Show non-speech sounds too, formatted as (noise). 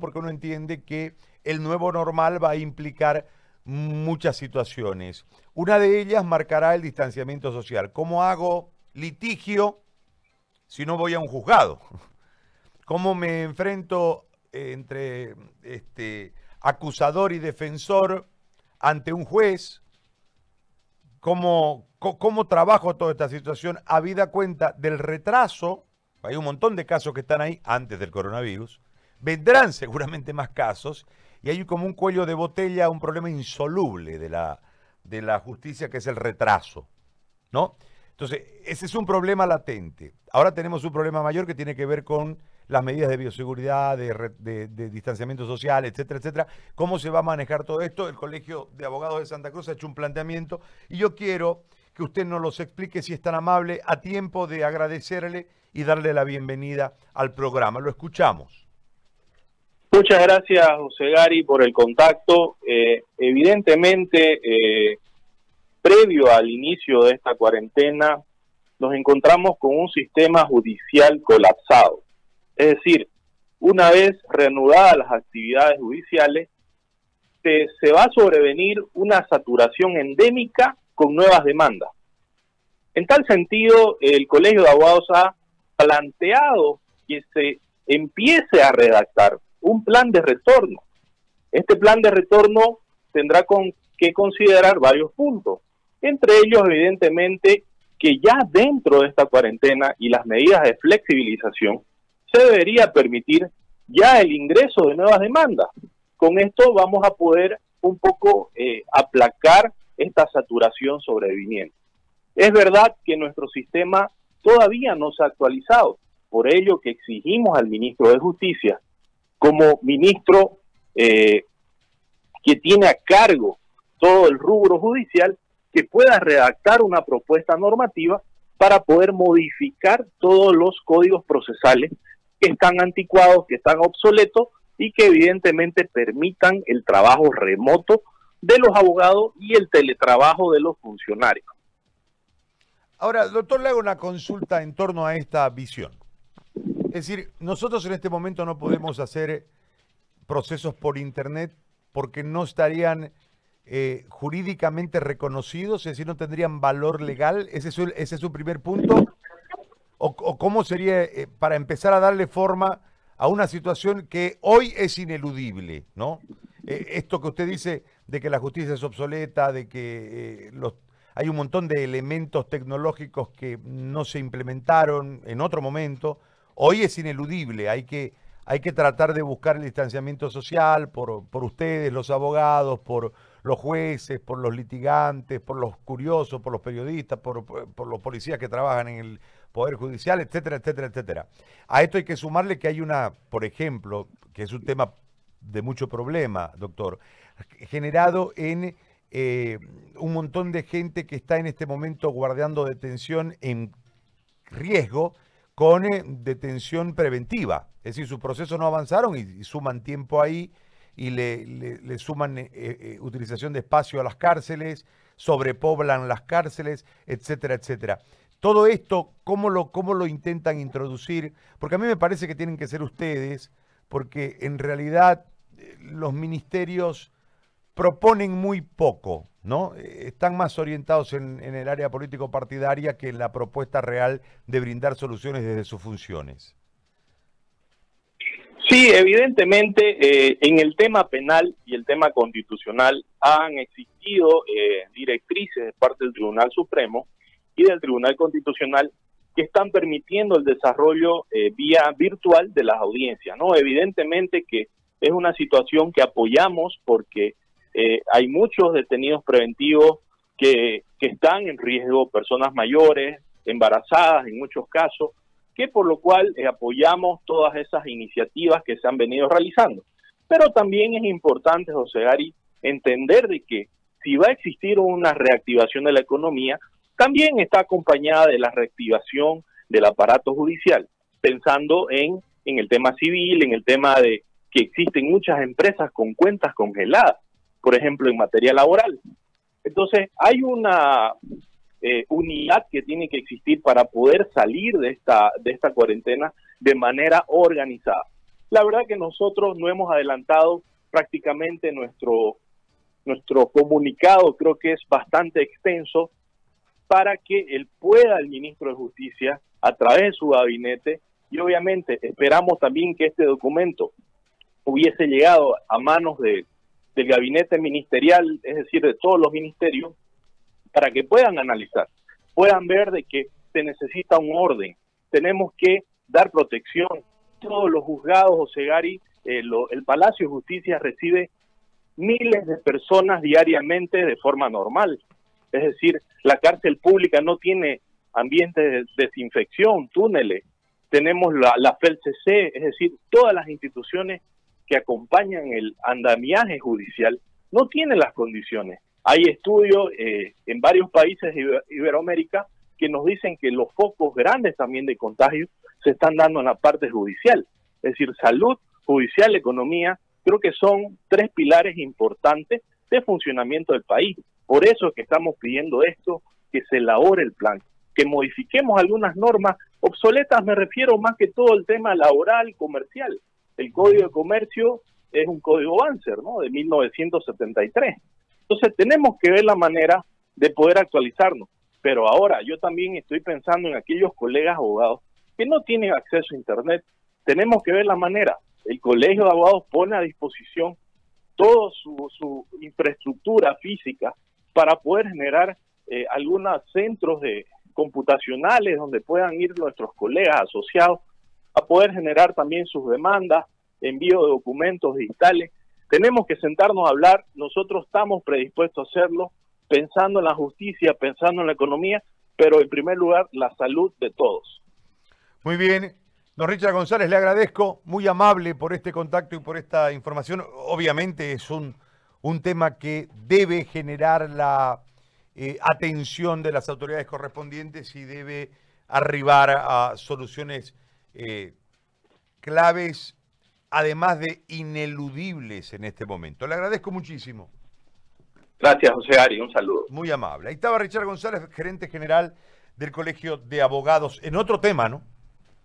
porque uno entiende que el nuevo normal va a implicar muchas situaciones. Una de ellas marcará el distanciamiento social. ¿Cómo hago litigio si no voy a un juzgado? ¿Cómo me enfrento entre este, acusador y defensor ante un juez? ¿Cómo, ¿Cómo trabajo toda esta situación habida cuenta del retraso? Hay un montón de casos que están ahí antes del coronavirus Vendrán (laughs) seguramente más casos y hay como un cuello de botella, un problema insoluble de la, de la justicia que es el retraso, ¿no? Entonces, ese es un problema latente. Ahora tenemos un problema mayor que tiene que ver con las medidas de bioseguridad, de, de, distanciamiento social, etcétera, etcétera. ¿Cómo se va a manejar todo esto? El Colegio de Abogados de Santa Cruz ha hecho un planteamiento y yo quiero que usted nos los explique si es tan amable a tiempo de agradecerle y darle la bienvenida al programa. Lo escuchamos. Muchas gracias, José Gary, por el contacto. Eh, evidentemente, eh, previo al inicio de esta cuarentena, nos encontramos con un sistema judicial colapsado. Es decir, una vez reanudadas las actividades judiciales, se, se va a sobrevenir una saturación endémica con nuevas demandas. En tal sentido, el Colegio de Abogados ha planteado que se empiece a redactar un plan de retorno. Este plan de retorno tendrá con, que considerar varios puntos, entre ellos evidentemente que ya dentro de esta cuarentena y las medidas de flexibilización se debería permitir ya el ingreso de nuevas demandas. Con esto vamos a poder un poco eh, aplacar esta saturación sobreviniente. Es verdad que nuestro sistema todavía no se ha actualizado, por ello que exigimos al ministro de Justicia como ministro eh, que tiene a cargo todo el rubro judicial, que pueda redactar una propuesta normativa para poder modificar todos los códigos procesales que están anticuados, que están obsoletos y que evidentemente permitan el trabajo remoto de los abogados y el teletrabajo de los funcionarios. Ahora, doctor, le hago una consulta en torno a esta visión. Es decir, nosotros en este momento no podemos hacer procesos por Internet porque no estarían eh, jurídicamente reconocidos, es decir, no tendrían valor legal. ¿Ese es su, es su primer punto? ¿O, cómo sería eh, para empezar a darle forma a una situación que hoy es ineludible, ¿no? Eh, esto que usted dice de que la justicia es obsoleta, de que los, hay un montón de elementos tecnológicos que no se implementaron en otro momento, Hoy es ineludible, hay que, hay que tratar de buscar el distanciamiento social por, por ustedes, los abogados, por los jueces, por los litigantes, por los curiosos, por los periodistas, por, por, los policías que trabajan en el Poder Judicial, etcétera, etcétera, etcétera. A esto hay que sumarle que hay una, por ejemplo, que es un tema de mucho problema, doctor, generado en eh, un montón de gente que está en este momento guardando detención en riesgo con eh, detención preventiva. Es decir, sus procesos no avanzaron y, suman tiempo ahí y le, suman eh, eh, utilización de espacio a las cárceles, sobrepoblan las cárceles, etcétera, etcétera. Todo esto, ¿cómo lo, ¿cómo lo intentan introducir? Porque a mí me parece que tienen que ser ustedes, porque en realidad los ministerios proponen muy poco, ¿no? Están más orientados en, el área político partidaria que en la propuesta real de brindar soluciones desde sus funciones. Sí, evidentemente eh, en el tema penal y el tema constitucional han existido eh, directrices de parte del Tribunal Supremo y del Tribunal Constitucional que están permitiendo el desarrollo eh, vía virtual de las audiencias. No, evidentemente que es una situación que apoyamos porque eh, hay muchos detenidos preventivos que, están en riesgo, personas mayores, embarazadas en muchos casos, que por lo cual eh, apoyamos todas esas iniciativas que se han venido realizando. Pero también es importante, José Gary, entender de que si va a existir una reactivación de la economía, también está acompañada de la reactivación del aparato judicial, pensando en, en el tema civil, en el tema de que existen muchas empresas con cuentas congeladas por ejemplo, en materia laboral. Entonces, hay una eh, unidad que tiene que existir para poder salir de esta, de esta cuarentena de manera organizada. la verdad que nosotros no hemos adelantado prácticamente nuestro, nuestro comunicado, creo que es bastante extenso, para que él pueda, el ministro de Justicia, a través de su gabinete, y obviamente esperamos también que este documento hubiese llegado a manos de, del gabinete ministerial, es decir, de todos los ministerios, para que puedan analizar, puedan ver de que se necesita un orden, tenemos que dar protección. Todos los juzgados, Osegari, eh, el Palacio de Justicia recibe miles de personas diariamente de forma normal. Es decir, la cárcel pública no tiene ambiente de desinfección, túneles. Tenemos la, la FELCC, es decir, todas las instituciones que acompañan el andamiaje judicial no tienen las condiciones. Hay estudios eh, en varios países de Iberoamérica que nos dicen que los focos grandes también de contagio se están dando en la parte judicial. Es decir, salud, judicial, economía, creo que son tres pilares importantes de funcionamiento del país. Por eso es que estamos pidiendo esto, que se elabore el plan, que modifiquemos algunas normas obsoletas, me refiero más que todo al tema laboral, comercial. El Código de Comercio es un código Banzer, ¿no? De 1973. Entonces tenemos que ver la manera de poder actualizarnos. Pero ahora yo también estoy pensando en aquellos colegas abogados que no tienen acceso a Internet. Tenemos que ver la manera. El Colegio de Abogados pone a disposición toda su, infraestructura física para poder generar eh, algunos centros de computacionales donde puedan ir nuestros colegas asociados a poder generar también sus demandas, envío de documentos digitales. Tenemos que sentarnos a hablar, nosotros estamos predispuestos a hacerlo, pensando en la justicia, pensando en la economía, pero en primer lugar la salud de todos. Muy bien. Don Richard González, le agradezco, muy amable por este contacto y por esta información. Obviamente es un, un tema que debe generar la eh, atención de las autoridades correspondientes y debe arribar a soluciones eh, claves, además de ineludibles en este momento. Le agradezco muchísimo. Gracias, José Ari, un saludo. Muy amable. Ahí estaba Richard González, gerente general del Colegio de Abogados, en otro tema, ¿no?